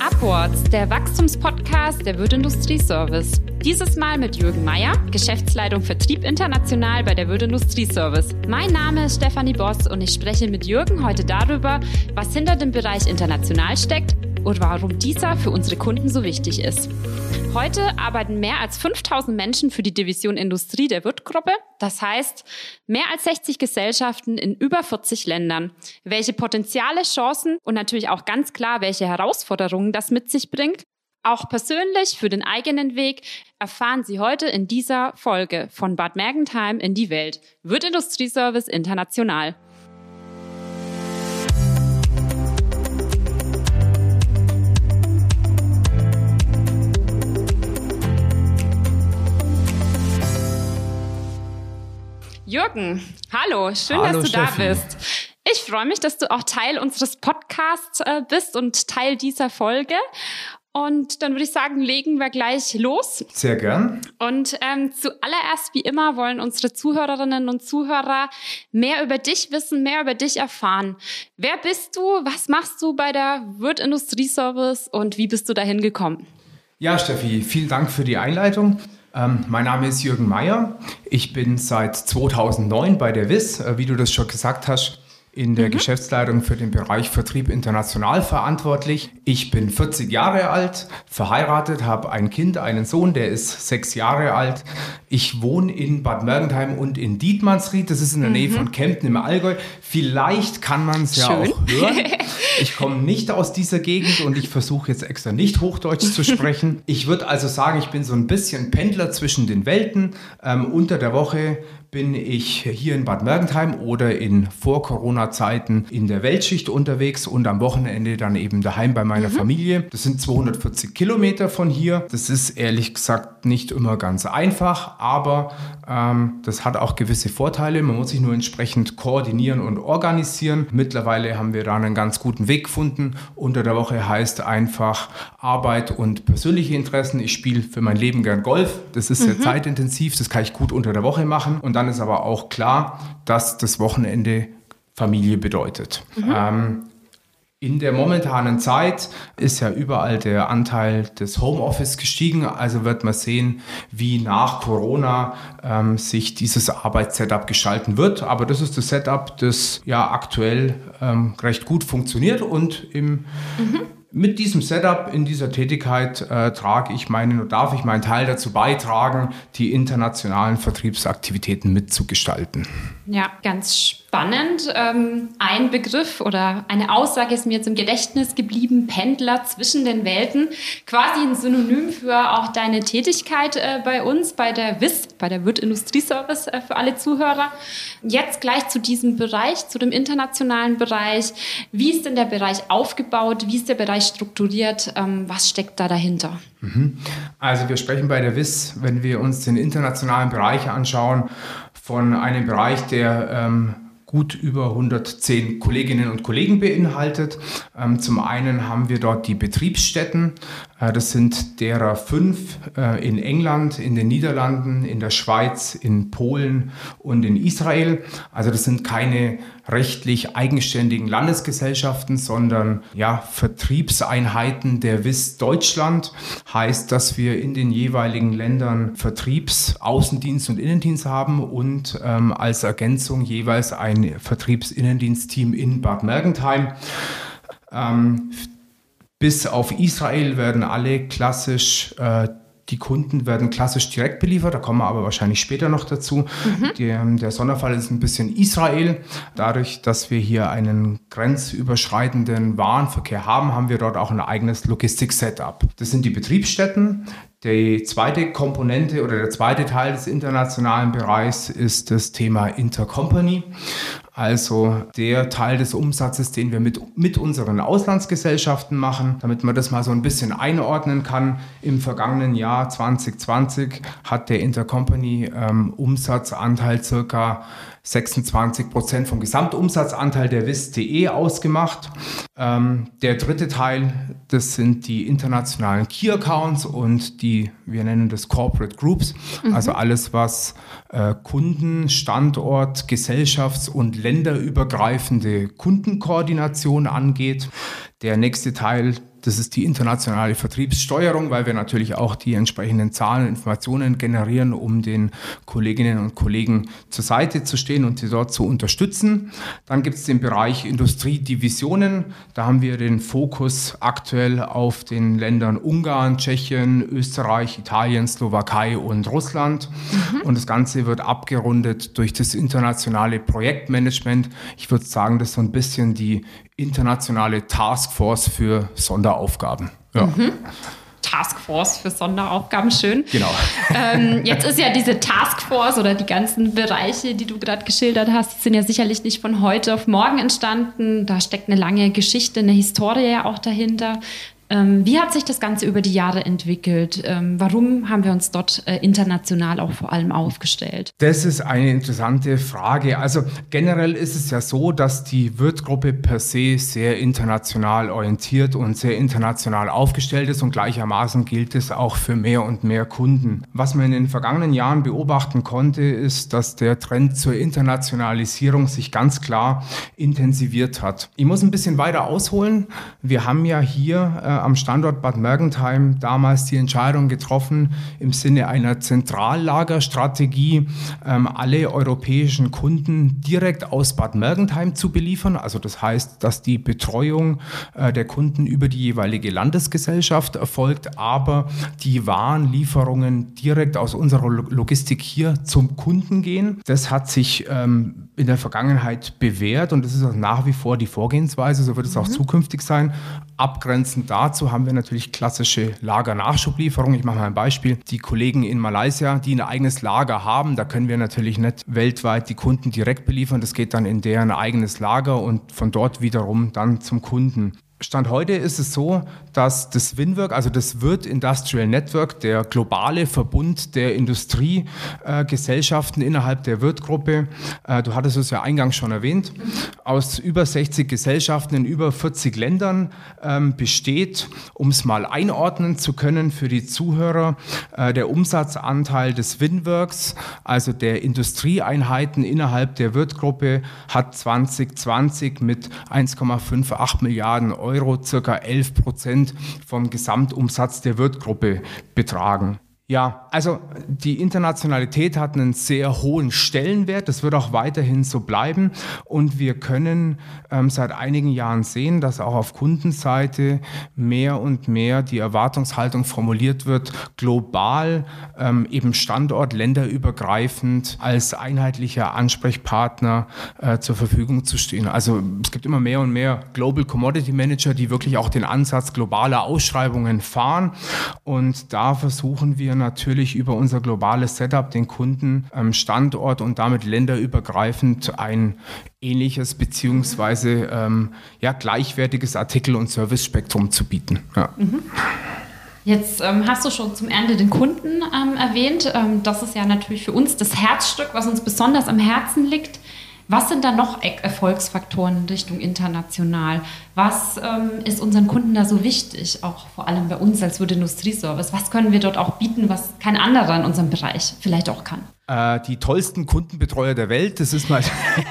Upwards, der Wachstumspodcast der Wirt Industrie Service. Dieses Mal mit Jürgen Meyer, Geschäftsleitung Vertrieb international bei der Wirt Industrie Service. Mein Name ist Stefanie Boss und ich spreche mit Jürgen heute darüber, was hinter dem Bereich international steckt und warum dieser für unsere Kunden so wichtig ist. Heute arbeiten mehr als 5000 Menschen für die Division Industrie der Wirtgruppe. Das heißt, mehr als 60 Gesellschaften in über 40 Ländern. Welche Potenziale, Chancen und natürlich auch ganz klar, welche Herausforderungen das mit sich bringt. Auch persönlich für den eigenen Weg erfahren Sie heute in dieser Folge von Bad Mergentheim in die Welt. Wirt Industrieservice International. Jürgen, hallo, schön, hallo, dass du Steffi. da bist. Ich freue mich, dass du auch Teil unseres Podcasts äh, bist und Teil dieser Folge. Und dann würde ich sagen, legen wir gleich los. Sehr gern. Und ähm, zuallererst, wie immer, wollen unsere Zuhörerinnen und Zuhörer mehr über dich wissen, mehr über dich erfahren. Wer bist du? Was machst du bei der Wirt Industrie Service und wie bist du dahin gekommen? Ja, Steffi, vielen Dank für die Einleitung. Ähm, mein Name ist Jürgen Meyer. Ich bin seit 2009 bei der WIS, äh, wie du das schon gesagt hast, in der mhm. Geschäftsleitung für den Bereich Vertrieb international verantwortlich. Ich bin 40 Jahre alt, verheiratet, habe ein Kind, einen Sohn, der ist sechs Jahre alt. Ich wohne in Bad Mergentheim und in Dietmannsried, das ist in der Nähe mhm. von Kempten im Allgäu. Vielleicht kann man es ja auch hören. Ich komme nicht aus dieser Gegend und ich versuche jetzt extra nicht Hochdeutsch zu sprechen. Ich würde also sagen, ich bin so ein bisschen Pendler zwischen den Welten. Ähm, unter der Woche bin ich hier in Bad Mergentheim oder in Vor-Corona-Zeiten in der Weltschicht unterwegs und am Wochenende dann eben daheim bei meiner mhm. Familie. Das sind 240 Kilometer von hier. Das ist ehrlich gesagt nicht immer ganz einfach, aber ähm, das hat auch gewisse Vorteile. Man muss sich nur entsprechend koordinieren und organisieren. Mittlerweile haben wir da einen ganz guten Weg gefunden. Unter der Woche heißt einfach Arbeit und persönliche Interessen. Ich spiele für mein Leben gern Golf. Das ist sehr mhm. zeitintensiv. Das kann ich gut unter der Woche machen. Und dann ist aber auch klar, dass das Wochenende Familie bedeutet. Mhm. Ähm, in der momentanen Zeit ist ja überall der Anteil des Homeoffice gestiegen. Also wird man sehen, wie nach Corona ähm, sich dieses Arbeitssetup gestalten wird. Aber das ist das Setup, das ja aktuell ähm, recht gut funktioniert und im mhm mit diesem Setup in dieser Tätigkeit äh, trage ich meinen darf ich meinen Teil dazu beitragen, die internationalen Vertriebsaktivitäten mitzugestalten. Ja, ganz spannend. Ähm, ein Begriff oder eine Aussage ist mir jetzt im Gedächtnis geblieben, Pendler zwischen den Welten. Quasi ein Synonym für auch deine Tätigkeit äh, bei uns, bei der WIS, bei der Wirt Industrieservice äh, für alle Zuhörer. Jetzt gleich zu diesem Bereich, zu dem internationalen Bereich. Wie ist denn der Bereich aufgebaut? Wie ist der Bereich strukturiert? Ähm, was steckt da dahinter? Mhm. Also wir sprechen bei der WIS, wenn wir uns den internationalen Bereich anschauen, von einem Bereich, der ähm, gut über 110 Kolleginnen und Kollegen beinhaltet. Ähm, zum einen haben wir dort die Betriebsstätten. Äh, das sind derer fünf äh, in England, in den Niederlanden, in der Schweiz, in Polen und in Israel. Also das sind keine rechtlich eigenständigen Landesgesellschaften, sondern ja, Vertriebseinheiten der WIS Deutschland. Heißt, dass wir in den jeweiligen Ländern Vertriebs-, Außendienst und Innendienst haben und ähm, als Ergänzung jeweils ein Vertriebsinnendienstteam in Bad Mergentheim. Ähm, bis auf Israel werden alle klassisch äh, die Kunden werden klassisch direkt beliefert, da kommen wir aber wahrscheinlich später noch dazu. Mhm. Der, der Sonderfall ist ein bisschen Israel. Dadurch, dass wir hier einen grenzüberschreitenden Warenverkehr haben, haben wir dort auch ein eigenes Logistik-Setup. Das sind die Betriebsstätten. Die zweite Komponente oder der zweite Teil des internationalen Bereichs ist das Thema Intercompany. Also der Teil des Umsatzes, den wir mit, mit unseren Auslandsgesellschaften machen, damit man das mal so ein bisschen einordnen kann. Im vergangenen Jahr 2020 hat der Intercompany ähm, Umsatzanteil circa 26 Prozent vom Gesamtumsatzanteil der WIS.de ausgemacht. Ähm, der dritte Teil, das sind die internationalen Key Accounts und die, wir nennen das Corporate Groups, mhm. also alles, was äh, Kunden, Standort, Gesellschafts- und länderübergreifende Kundenkoordination angeht. Der nächste Teil Das ist die internationale Vertriebssteuerung, weil wir natürlich auch die entsprechenden Zahlen und Informationen generieren, um den Kolleginnen und Kollegen zur Seite zu stehen und sie dort zu unterstützen. Dann gibt es den Bereich Industriedivisionen. Da haben wir den Fokus aktuell auf den Ländern Ungarn, Tschechien, Österreich, Italien, Slowakei und Russland. Mhm. Und das Ganze wird abgerundet durch das internationale Projektmanagement. Ich würde sagen, das ist so ein bisschen die internationale Taskforce für Sonderaufgaben. Ja. Mhm. Taskforce für Sonderaufgaben, schön. Genau. Ähm, jetzt ist ja diese Taskforce oder die ganzen Bereiche, die du gerade geschildert hast, sind ja sicherlich nicht von heute auf morgen entstanden. Da steckt eine lange Geschichte, eine Historie ja auch dahinter. Ähm, wie hat sich das Ganze über die Jahre entwickelt? Ähm, warum haben wir uns dort äh, international auch vor allem aufgestellt? Das ist eine interessante Frage. Also generell ist es ja so, dass die Wirtgruppe per se sehr international orientiert und sehr international aufgestellt ist und gleichermaßen gilt es auch für mehr und mehr Kunden. Was man in den vergangenen Jahren beobachten konnte, ist, dass der Trend zur Internationalisierung sich ganz klar intensiviert hat. Ich muss ein bisschen weiter ausholen. Wir haben ja hier am Standort Bad Mergentheim damals die Entscheidung getroffen, im Sinne einer Zentrallagerstrategie ähm, alle europäischen Kunden direkt aus Bad Mergentheim zu beliefern. Also das heißt, dass die Betreuung äh, der Kunden über die jeweilige Landesgesellschaft erfolgt, aber die Warenlieferungen direkt aus unserer Logistik hier zum Kunden gehen. Das hat sich ähm, in der Vergangenheit bewährt und das ist auch nach wie vor die Vorgehensweise, so wird es auch mhm. zukünftig sein. Abgrenzend dazu haben wir natürlich klassische Lagernachschublieferungen. Ich mache mal ein Beispiel. Die Kollegen in Malaysia, die ein eigenes Lager haben, da können wir natürlich nicht weltweit die Kunden direkt beliefern. Das geht dann in deren eigenes Lager und von dort wiederum dann zum Kunden. Stand heute ist es so, dass das WINWORK, also das Wirt Industrial Network, der globale Verbund der Industriegesellschaften äh, innerhalb der Wirt-Gruppe, äh, du hattest es ja eingangs schon erwähnt, aus über 60 Gesellschaften in über 40 Ländern ähm, besteht, um es mal einordnen zu können für die Zuhörer, äh, der Umsatzanteil des WINWORKs, also der Industrieeinheiten innerhalb der Wirt-Gruppe, hat 2020 mit 1,58 Milliarden Euro Euro circa 11 Prozent vom Gesamtumsatz der Wirtgruppe betragen. Ja, also die Internationalität hat einen sehr hohen Stellenwert. Das wird auch weiterhin so bleiben. Und wir können ähm, seit einigen Jahren sehen, dass auch auf Kundenseite mehr und mehr die Erwartungshaltung formuliert wird, global ähm, eben Standort, länderübergreifend als einheitlicher Ansprechpartner äh, zur Verfügung zu stehen. Also es gibt immer mehr und mehr Global Commodity Manager, die wirklich auch den Ansatz globaler Ausschreibungen fahren. Und da versuchen wir natürlich über unser globales Setup den Kunden ähm, Standort und damit länderübergreifend ein ähnliches beziehungsweise ähm, ja, gleichwertiges Artikel- und Service-Spektrum zu bieten. Ja. Mhm. Jetzt ähm, hast du schon zum Ende den Kunden ähm, erwähnt. Ähm, das ist ja natürlich für uns das Herzstück, was uns besonders am Herzen liegt. Was sind da noch Erfolgsfaktoren in Richtung international? Was ähm, ist unseren Kunden da so wichtig, auch vor allem bei uns als Industrieservice? Was können wir dort auch bieten, was kein anderer in unserem Bereich vielleicht auch kann? Äh, die tollsten Kundenbetreuer der Welt, das ist mal,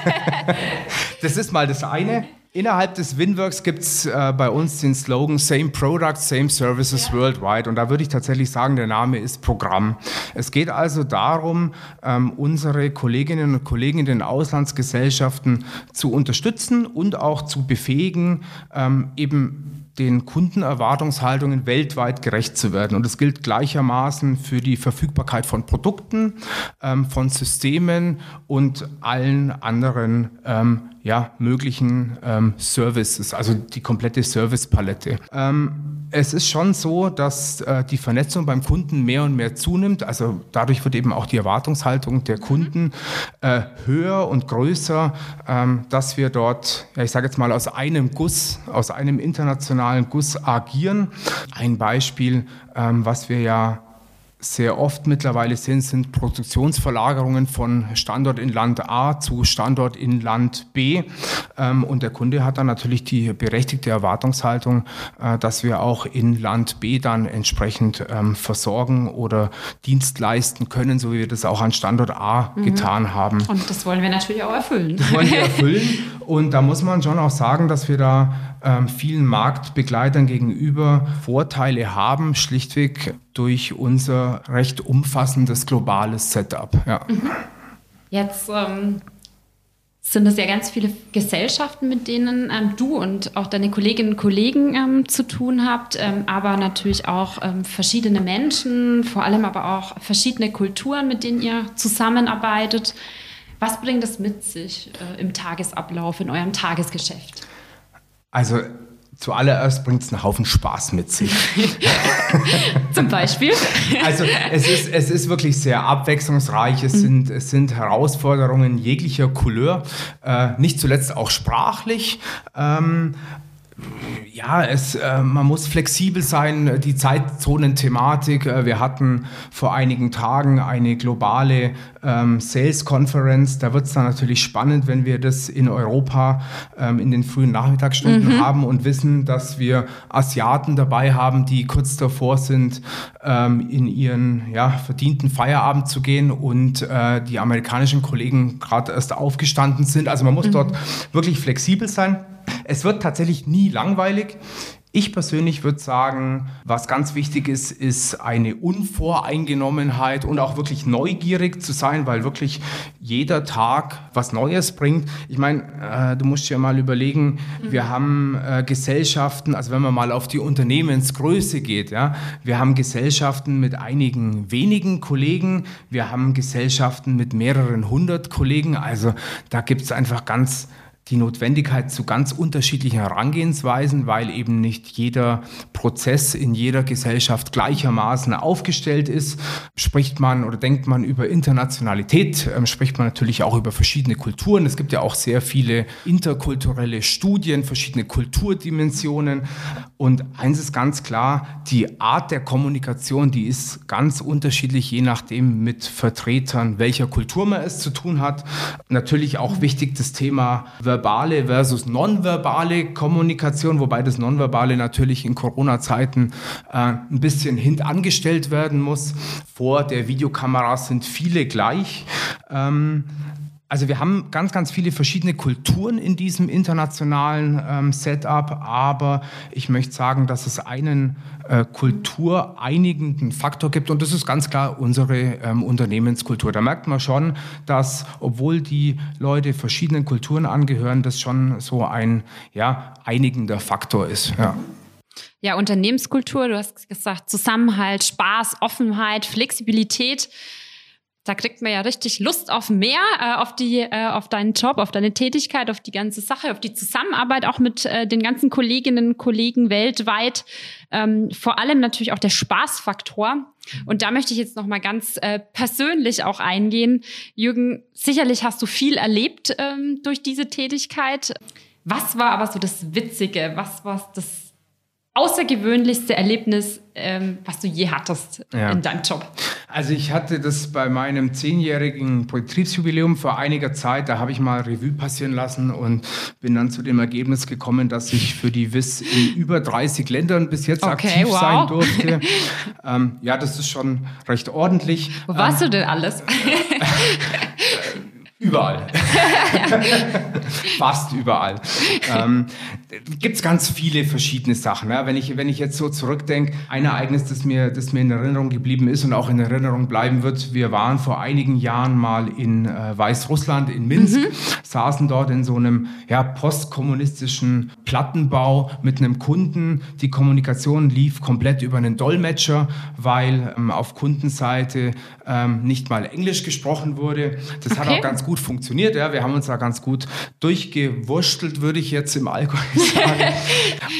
das ist mal das eine. Innerhalb des Winworks gibt es äh, bei uns den Slogan Same Products, Same Services ja. Worldwide. Und da würde ich tatsächlich sagen, der Name ist Programm. Es geht also darum, ähm, unsere Kolleginnen und Kollegen in den Auslandsgesellschaften zu unterstützen und auch zu befähigen, ähm, eben den Kundenerwartungshaltungen weltweit gerecht zu werden. Und das gilt gleichermaßen für die Verfügbarkeit von Produkten, ähm, von Systemen und allen anderen ähm, ja, möglichen ähm, Services, also die komplette Servicepalette. Ähm, es ist schon so, dass äh, die Vernetzung beim Kunden mehr und mehr zunimmt. Also dadurch wird eben auch die Erwartungshaltung der Kunden äh, höher und größer, ähm, dass wir dort, ja, ich sage jetzt mal, aus einem Guss, aus einem internationalen Guss agieren. Ein Beispiel, ähm, was wir ja sehr oft mittlerweile sind, sind Produktionsverlagerungen von Standort in Land A zu Standort in Land B. Ähm, und der Kunde hat dann natürlich die berechtigte Erwartungshaltung, äh, dass wir auch in Land B dann entsprechend ähm, versorgen oder Dienst leisten können, so wie wir das auch an Standort A mhm. getan haben. Und das wollen wir natürlich auch erfüllen. Das wollen wir erfüllen. Und da muss man schon auch sagen, dass wir da ähm, vielen Marktbegleitern gegenüber Vorteile haben, schlichtweg durch unser recht umfassendes globales Setup. Ja. Jetzt ähm, sind es ja ganz viele Gesellschaften, mit denen ähm, du und auch deine Kolleginnen und Kollegen ähm, zu tun habt, ähm, aber natürlich auch ähm, verschiedene Menschen, vor allem aber auch verschiedene Kulturen, mit denen ihr zusammenarbeitet. Was bringt das mit sich äh, im Tagesablauf, in eurem Tagesgeschäft? Also Zuallererst bringt es einen Haufen Spaß mit sich. Zum Beispiel? Also es ist, es ist wirklich sehr abwechslungsreich. Es, mhm. sind, es sind Herausforderungen jeglicher Couleur, äh, nicht zuletzt auch sprachlich. Ähm, ja, es, äh, man muss flexibel sein. Die Zeitzonen-Thematik. Äh, wir hatten vor einigen Tagen eine globale ähm, Sales-Conference. Da wird es dann natürlich spannend, wenn wir das in Europa ähm, in den frühen Nachmittagsstunden mhm. haben und wissen, dass wir Asiaten dabei haben, die kurz davor sind, in ihren ja, verdienten Feierabend zu gehen und äh, die amerikanischen Kollegen gerade erst aufgestanden sind. Also man muss mhm. dort wirklich flexibel sein. Es wird tatsächlich nie langweilig. Ich persönlich würde sagen, was ganz wichtig ist, ist eine Unvoreingenommenheit und auch wirklich neugierig zu sein, weil wirklich jeder Tag was Neues bringt. Ich meine, äh, du musst dir mal überlegen, mhm. wir haben äh, Gesellschaften, also wenn man mal auf die Unternehmensgröße geht, ja, wir haben Gesellschaften mit einigen wenigen Kollegen, wir haben Gesellschaften mit mehreren hundert Kollegen, also da gibt es einfach ganz die Notwendigkeit zu ganz unterschiedlichen Herangehensweisen, weil eben nicht jeder Prozess in jeder Gesellschaft gleichermaßen aufgestellt ist. Spricht man oder denkt man über Internationalität, ähm, spricht man natürlich auch über verschiedene Kulturen. Es gibt ja auch sehr viele interkulturelle Studien, verschiedene Kulturdimensionen. Und eins ist ganz klar, die Art der Kommunikation, die ist ganz unterschiedlich, je nachdem mit Vertretern welcher Kultur man es zu tun hat. Natürlich auch wichtig das Thema verbale versus nonverbale Kommunikation, wobei das Nonverbale natürlich in Corona-Zeiten äh, ein bisschen hintangestellt werden muss. Vor der Videokamera sind viele gleich. Ähm, also wir haben ganz, ganz viele verschiedene Kulturen in diesem internationalen ähm, Setup, aber ich möchte sagen, dass es einen äh, kultureinigenden Faktor gibt und das ist ganz klar unsere ähm, Unternehmenskultur. Da merkt man schon, dass obwohl die Leute verschiedenen Kulturen angehören, das schon so ein ja, einigender Faktor ist. Ja. Ja, Unternehmenskultur, du hast gesagt, Zusammenhalt, Spaß, Offenheit, Flexibilität. Da kriegt man ja richtig Lust auf mehr, äh, auf die, äh, auf deinen Job, auf deine Tätigkeit, auf die ganze Sache, auf die Zusammenarbeit auch mit äh, den ganzen Kolleginnen und Kollegen weltweit. Ähm, vor allem natürlich auch der Spaßfaktor. Und da möchte ich jetzt noch mal ganz äh, persönlich auch eingehen. Jürgen, sicherlich hast du viel erlebt ähm, durch diese Tätigkeit. Was war aber so das Witzige? Was war das außergewöhnlichste Erlebnis, ähm, was du je hattest ja. in deinem Job? Also ich hatte das bei meinem zehnjährigen Betriebsjubiläum vor einiger Zeit, da habe ich mal Revue passieren lassen und bin dann zu dem Ergebnis gekommen, dass ich für die WIS in über 30 Ländern bis jetzt okay, aktiv wow. sein durfte. ähm, ja, das ist schon recht ordentlich. Wo warst ähm, du denn alles? Überall. Fast überall. Ähm, Gibt es ganz viele verschiedene Sachen. Ja? Wenn, ich, wenn ich jetzt so zurückdenke, ein Ereignis, das mir, das mir in Erinnerung geblieben ist und auch in Erinnerung bleiben wird, wir waren vor einigen Jahren mal in äh, Weißrussland, in Minsk, mhm. saßen dort in so einem ja, postkommunistischen Plattenbau mit einem Kunden. Die Kommunikation lief komplett über einen Dolmetscher, weil ähm, auf Kundenseite ähm, nicht mal Englisch gesprochen wurde. Das okay. hat auch ganz gut funktioniert. Ja. Wir haben uns da ganz gut durchgewurstelt, würde ich jetzt im Allgäu sagen.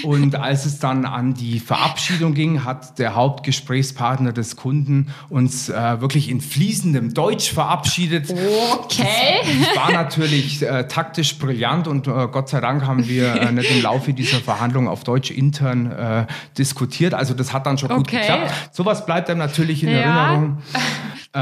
Und als es dann an die Verabschiedung ging, hat der Hauptgesprächspartner des Kunden uns äh, wirklich in fließendem Deutsch verabschiedet. Okay. Das war natürlich äh, taktisch brillant und äh, Gott sei Dank haben wir äh, nicht im Laufe dieser Verhandlung auf Deutsch intern äh, diskutiert. Also das hat dann schon gut Okay. geklappt. Sowas bleibt einem natürlich in Ja. Erinnerung.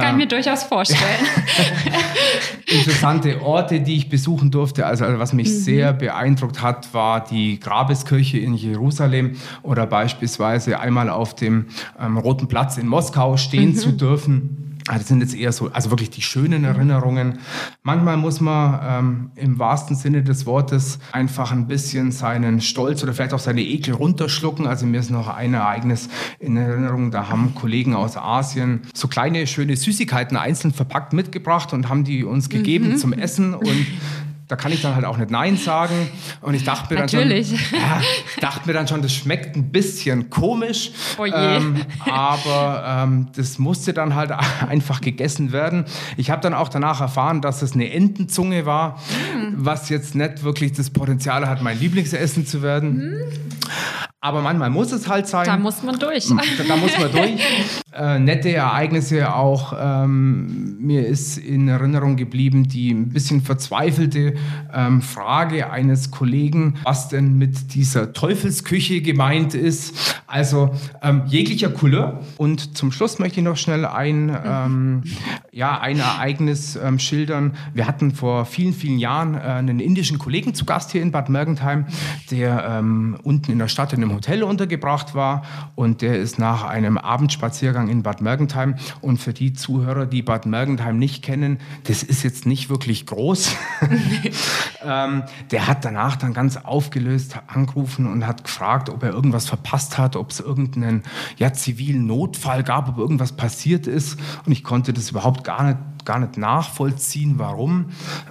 Kann ich mir durchaus vorstellen. interessante Orte, die ich besuchen durfte. Also, also was mich sehr beeindruckt hat, war die Grabeskirche in Jerusalem oder beispielsweise einmal auf dem ähm, Roten Platz in Moskau stehen zu dürfen. Ah, Das sind jetzt eher so, also wirklich die schönen Erinnerungen. Manchmal muss man ähm, im wahrsten Sinne des Wortes einfach ein bisschen seinen Stolz oder vielleicht auch seine Ekel runterschlucken. Also mir ist noch ein Ereignis in Erinnerung, da haben Kollegen aus Asien so kleine, schöne Süßigkeiten einzeln verpackt mitgebracht und haben die uns gegeben zum Essen und da kann ich dann halt auch nicht Nein sagen. Und ich dachte mir dann Natürlich. schon, ja, dachte mir dann schon, das schmeckt ein bisschen komisch. Oh. Ähm, aber ähm, das musste dann halt einfach gegessen werden. Ich habe dann auch danach erfahren, dass es eine Entenzunge war, was jetzt nicht wirklich das Potenzial hat, mein Lieblingsessen zu werden. Aber manchmal muss es halt sein. Da muss man durch. Da, da muss man durch. Äh, nette Ereignisse auch. Ähm, mir ist in Erinnerung geblieben die ein bisschen verzweifelte ähm, Frage eines Kollegen, was denn mit dieser Teufelsküche gemeint ist. Also ähm, jeglicher Couleur. Und zum Schluss möchte ich noch schnell ein, ähm, ja, ein Ereignis ähm, schildern. Wir hatten vor vielen, vielen Jahren einen indischen Kollegen zu Gast hier in Bad Mergentheim, der ähm, unten in der Stadt in einem Hotel untergebracht war. Und der ist nach einem Abendspaziergang in Bad Mergentheim. Und für die Zuhörer, die Bad Mergentheim nicht kennen, das ist jetzt nicht wirklich groß. ähm, der hat danach dann ganz aufgelöst angerufen und hat gefragt, ob er irgendwas verpasst hat, ob es irgendeinen ja, zivilen Notfall gab, ob irgendwas passiert ist. Und ich konnte das überhaupt gar nicht gar nicht nachvollziehen, warum.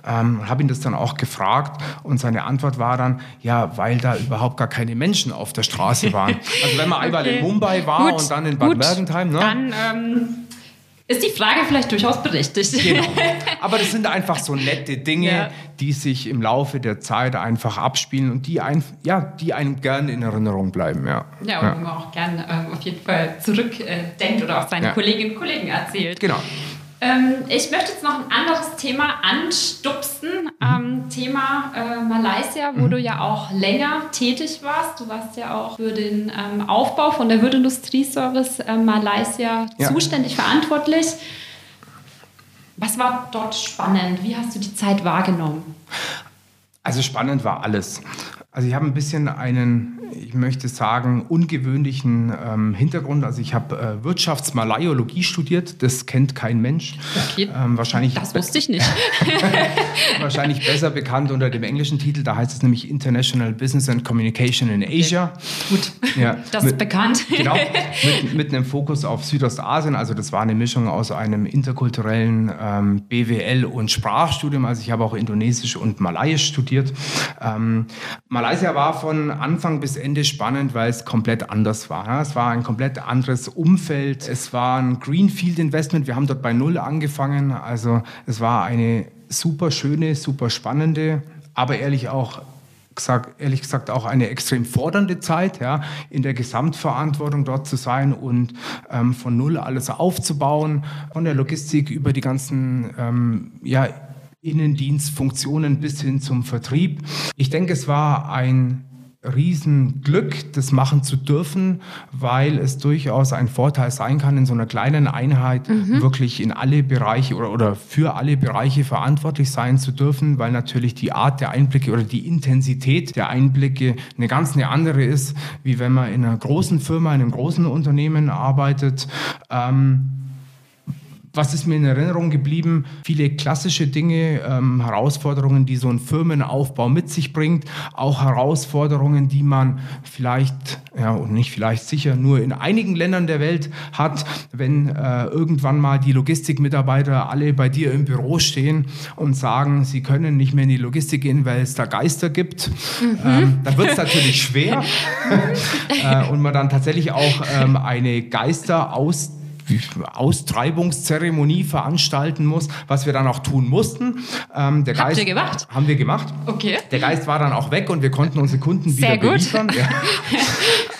Ähm, habe ihn das dann auch gefragt und seine Antwort war dann, ja, weil da überhaupt gar keine Menschen auf der Straße waren. Also wenn man einmal in Mumbai war Gut, und dann in Bad. Mergentheim, ne? Dann ähm, ist die Frage vielleicht durchaus berechtigt. Genau. Aber das sind einfach so nette Dinge, Ja. die sich im Laufe der Zeit einfach abspielen und die, ein, ja, die einem gern in Erinnerung bleiben. Ja, Ja, und wo man auch gerne ähm, auf jeden Fall zurückdenkt äh, oder auch seinen Ja. Kolleginnen und Kollegen erzählt. genau. Ähm, ich möchte jetzt noch ein anderes Thema anstupsen. Ähm, Thema äh, Malaysia, wo du ja auch länger tätig warst. Du warst ja auch für den ähm, Aufbau von der Würdeindustrieservice äh, Malaysia Ja. zuständig, verantwortlich. Was war dort spannend? Wie hast du die Zeit wahrgenommen? Also spannend war alles. Also ich habe ein bisschen einen, ich möchte sagen, ungewöhnlichen ähm, Hintergrund. Also ich habe äh, Wirtschaftsmalaiologie studiert. Das kennt kein Mensch. Okay. Ähm, wahrscheinlich, Das wusste ich nicht. wahrscheinlich besser bekannt unter dem englischen Titel. Da heißt es nämlich International Business and Communication in Asia. Gut, Ja, das mit- ist bekannt. Genau, mit, mit einem Fokus auf Südostasien. Also das war eine Mischung aus einem interkulturellen ähm, BWL- und Sprachstudium. Also ich habe auch Indonesisch und Malayisch studiert. Ähm, Malaysia war von Anfang bis Ende spannend, weil es komplett anders war. Ja. Es war ein komplett anderes Umfeld. Es war ein Greenfield Investment. Wir haben dort bei Null angefangen. Also es war eine super schöne, super spannende, aber ehrlich auch gesagt, ehrlich gesagt auch eine extrem fordernde Zeit, ja, in der Gesamtverantwortung dort zu sein und ähm, von null alles aufzubauen, von der Logistik über die ganzen ähm, ja, Innendienstfunktionen bis hin zum Vertrieb. Ich denke, es war ein Riesenglück, das machen zu dürfen, weil es durchaus ein Vorteil sein kann, in so einer kleinen Einheit wirklich in alle Bereiche oder, oder für alle Bereiche verantwortlich sein zu dürfen, weil natürlich die Art der Einblicke oder die Intensität der Einblicke eine ganz eine andere ist, wie wenn man in einer großen Firma, in einem großen Unternehmen arbeitet. Ähm, was ist mir in Erinnerung geblieben? Viele klassische Dinge, ähm, Herausforderungen, die so ein Firmenaufbau mit sich bringt, auch Herausforderungen, die man vielleicht, ja und nicht vielleicht sicher, nur in einigen Ländern der Welt hat, wenn äh, irgendwann mal die Logistikmitarbeiter alle bei dir im Büro stehen und sagen, sie können nicht mehr in die Logistik gehen, weil es da Geister gibt. Ähm, dann wird es natürlich schwer äh, und man dann tatsächlich auch ähm, eine Geister aus Austreibungszeremonie veranstalten muss, was wir dann auch tun mussten. Ähm, der Habt Geist, ihr gemacht? Haben wir gemacht. Okay. Der Geist war dann auch weg und wir konnten unsere Kunden Sehr wieder beliefern. Ja.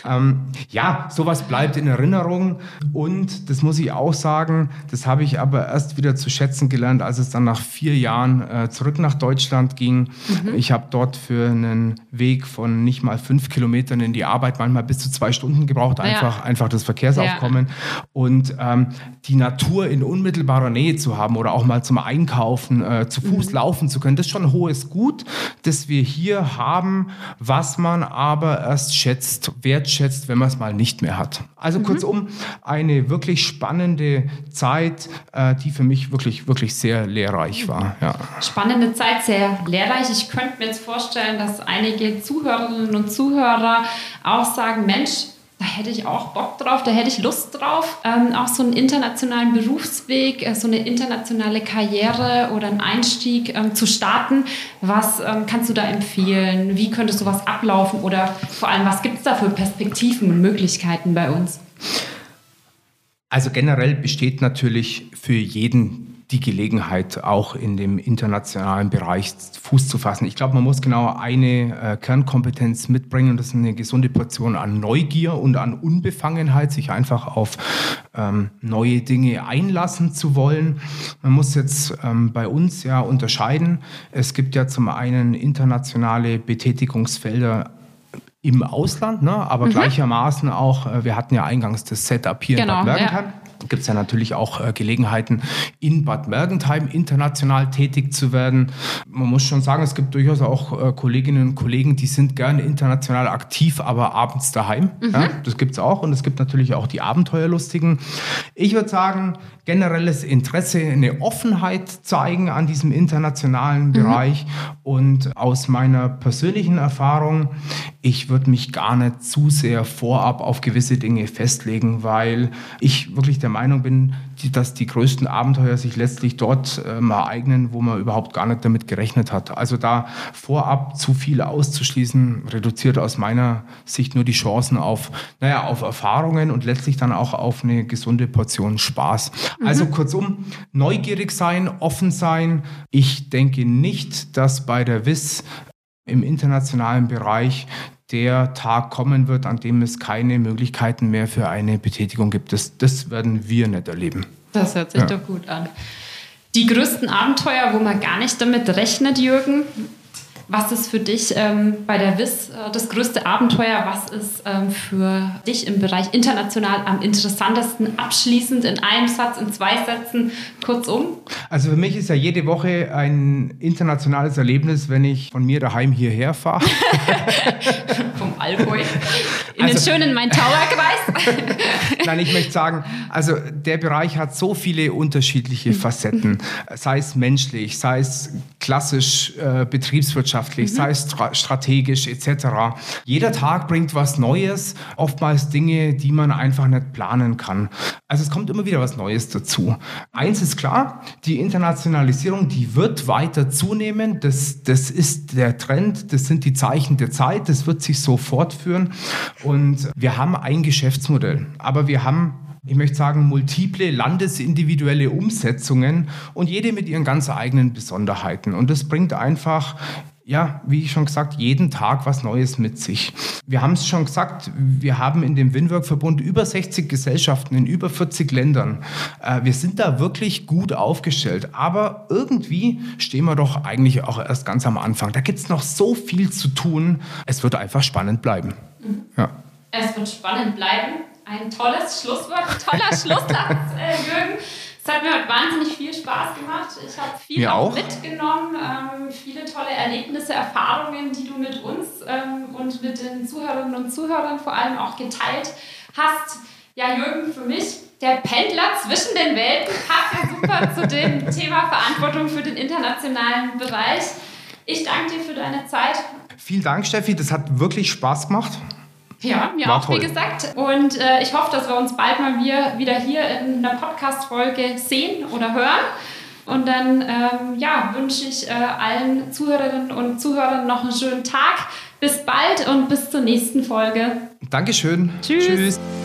ähm, ja, sowas bleibt in Erinnerung und das muss ich auch sagen, das habe ich aber erst wieder zu schätzen gelernt, als es dann nach vier Jahren äh, zurück nach Deutschland ging. Mhm. Ich habe dort für einen Weg von nicht mal fünf Kilometern in die Arbeit manchmal bis zu zwei Stunden gebraucht, einfach, ja. einfach das Verkehrsaufkommen. Ja. Und ähm, die Natur in unmittelbarer Nähe zu haben oder auch mal zum Einkaufen äh, zu Fuß mhm. laufen zu können, das ist schon ein hohes Gut, das wir hier haben, was man aber erst schätzt, wertschätzt, wenn man es mal nicht mehr hat. Also mhm. kurzum, eine wirklich spannende Zeit, äh, die für mich wirklich, wirklich sehr lehrreich war. Ja. Spannende Zeit, sehr lehrreich. Ich könnte mir jetzt vorstellen, dass einige Zuhörerinnen und Zuhörer auch sagen, Mensch, da hätte ich auch Bock drauf, da hätte ich Lust drauf, ähm, auch so einen internationalen Berufsweg, äh, so eine internationale Karriere oder einen Einstieg ähm, zu starten. Was ähm, kannst du da empfehlen? Wie könnte sowas ablaufen? Oder vor allem, was gibt es da für Perspektiven und Möglichkeiten bei uns? Also generell besteht natürlich für jeden die Gelegenheit, auch in dem internationalen Bereich Fuß zu fassen. Ich glaube, man muss genau eine äh, Kernkompetenz mitbringen und das ist eine gesunde Portion an Neugier und an Unbefangenheit, sich einfach auf ähm, neue Dinge einlassen zu wollen. Man muss jetzt ähm, bei uns ja unterscheiden. Es gibt ja zum einen internationale Betätigungsfelder im Ausland, ne? aber mhm. gleichermaßen auch, äh, wir hatten ja eingangs das Setup hier genau, in Bad Mergentheim. Ja gibt es ja natürlich auch äh, Gelegenheiten, in Bad Mergentheim international tätig zu werden. Man muss schon sagen, es gibt durchaus auch äh, Kolleginnen und Kollegen, die sind gerne international aktiv, aber abends daheim. Mhm. Ja, das gibt es auch. Und es gibt natürlich auch die Abenteuerlustigen. Ich würde sagen, generelles Interesse, eine Offenheit zeigen an diesem internationalen mhm. Bereich. Und aus meiner persönlichen Erfahrung, ich würde mich gar nicht zu sehr vorab auf gewisse Dinge festlegen, weil ich wirklich der Meinung bin, dass die größten Abenteuer sich letztlich dort ähm, ereignen, wo man überhaupt gar nicht damit gerechnet hat. Also da vorab zu viel auszuschließen, reduziert aus meiner Sicht nur die Chancen auf, naja, auf Erfahrungen und letztlich dann auch auf eine gesunde Portion Spaß. Mhm. Also kurzum, neugierig sein, offen sein. Ich denke nicht, dass bei der WIS im internationalen Bereich der Tag kommen wird, an dem es keine Möglichkeiten mehr für eine Betätigung gibt. Das, das werden wir nicht erleben. Das hört sich ja. doch gut an. Die größten Abenteuer, wo man gar nicht damit rechnet, Jürgen, was ist für dich ähm, bei der WIS äh, das größte Abenteuer? Was ist ähm, für dich im Bereich international am interessantesten? Abschließend in einem Satz, in zwei Sätzen, kurzum? Also für mich ist ja jede Woche ein internationales Erlebnis, wenn ich von mir daheim hierher fahre. Vom Allgäu in also, den schönen Main-Tower-Kreis. Nein, ich möchte sagen, also der Bereich hat so viele unterschiedliche Facetten, sei es menschlich, sei es klassisch äh, betriebswirtschaftlich, mhm. sei es stra strategisch etc. Jeder Tag bringt was Neues, oftmals Dinge, die man einfach nicht planen kann. Also es kommt immer wieder was Neues dazu. Eins ist klar, die Internationalisierung, die wird weiter zunehmen. Das, das ist der Trend, das sind die Zeichen der Zeit, das wird sich so fortführen. Und wir haben ein Geschäftsmodell, aber wir haben ich möchte sagen, multiple landesindividuelle Umsetzungen und jede mit ihren ganz eigenen Besonderheiten. Und das bringt einfach ja, wie ich schon gesagt, jeden Tag was Neues mit sich. Wir haben es schon gesagt, wir haben in dem Winwork-Verbund über 60 Gesellschaften in über 40 Ländern. Äh, wir sind da wirklich gut aufgestellt. Aber irgendwie stehen wir doch eigentlich auch erst ganz am Anfang. Da gibt es noch so viel zu tun. Es wird einfach spannend bleiben. Mhm. Ja. Es wird spannend bleiben. Ein tolles Schlusswort, toller Schlusssatz, äh, Jürgen. Es hat mir heute wahnsinnig viel Spaß gemacht. Ich habe viel mitgenommen, ähm, viele tolle Erlebnisse, Erfahrungen, die du mit uns ähm, und mit den Zuhörerinnen und Zuhörern vor allem auch geteilt hast. Ja, Jürgen, für mich der Pendler zwischen den Welten passt ja super zu dem Thema Verantwortung für den internationalen Bereich. Ich danke dir für deine Zeit. Vielen Dank, Steffi. Das hat wirklich Spaß gemacht. Ja, mir War auch, toll. wie gesagt. Und äh, ich hoffe, dass wir uns bald mal wieder hier in einer Podcast-Folge sehen oder hören. Und dann ähm, ja, wünsche ich äh, allen Zuhörerinnen und Zuhörern noch einen schönen Tag. Bis bald und bis zur nächsten Folge. Dankeschön. Tschüss. Tschüss.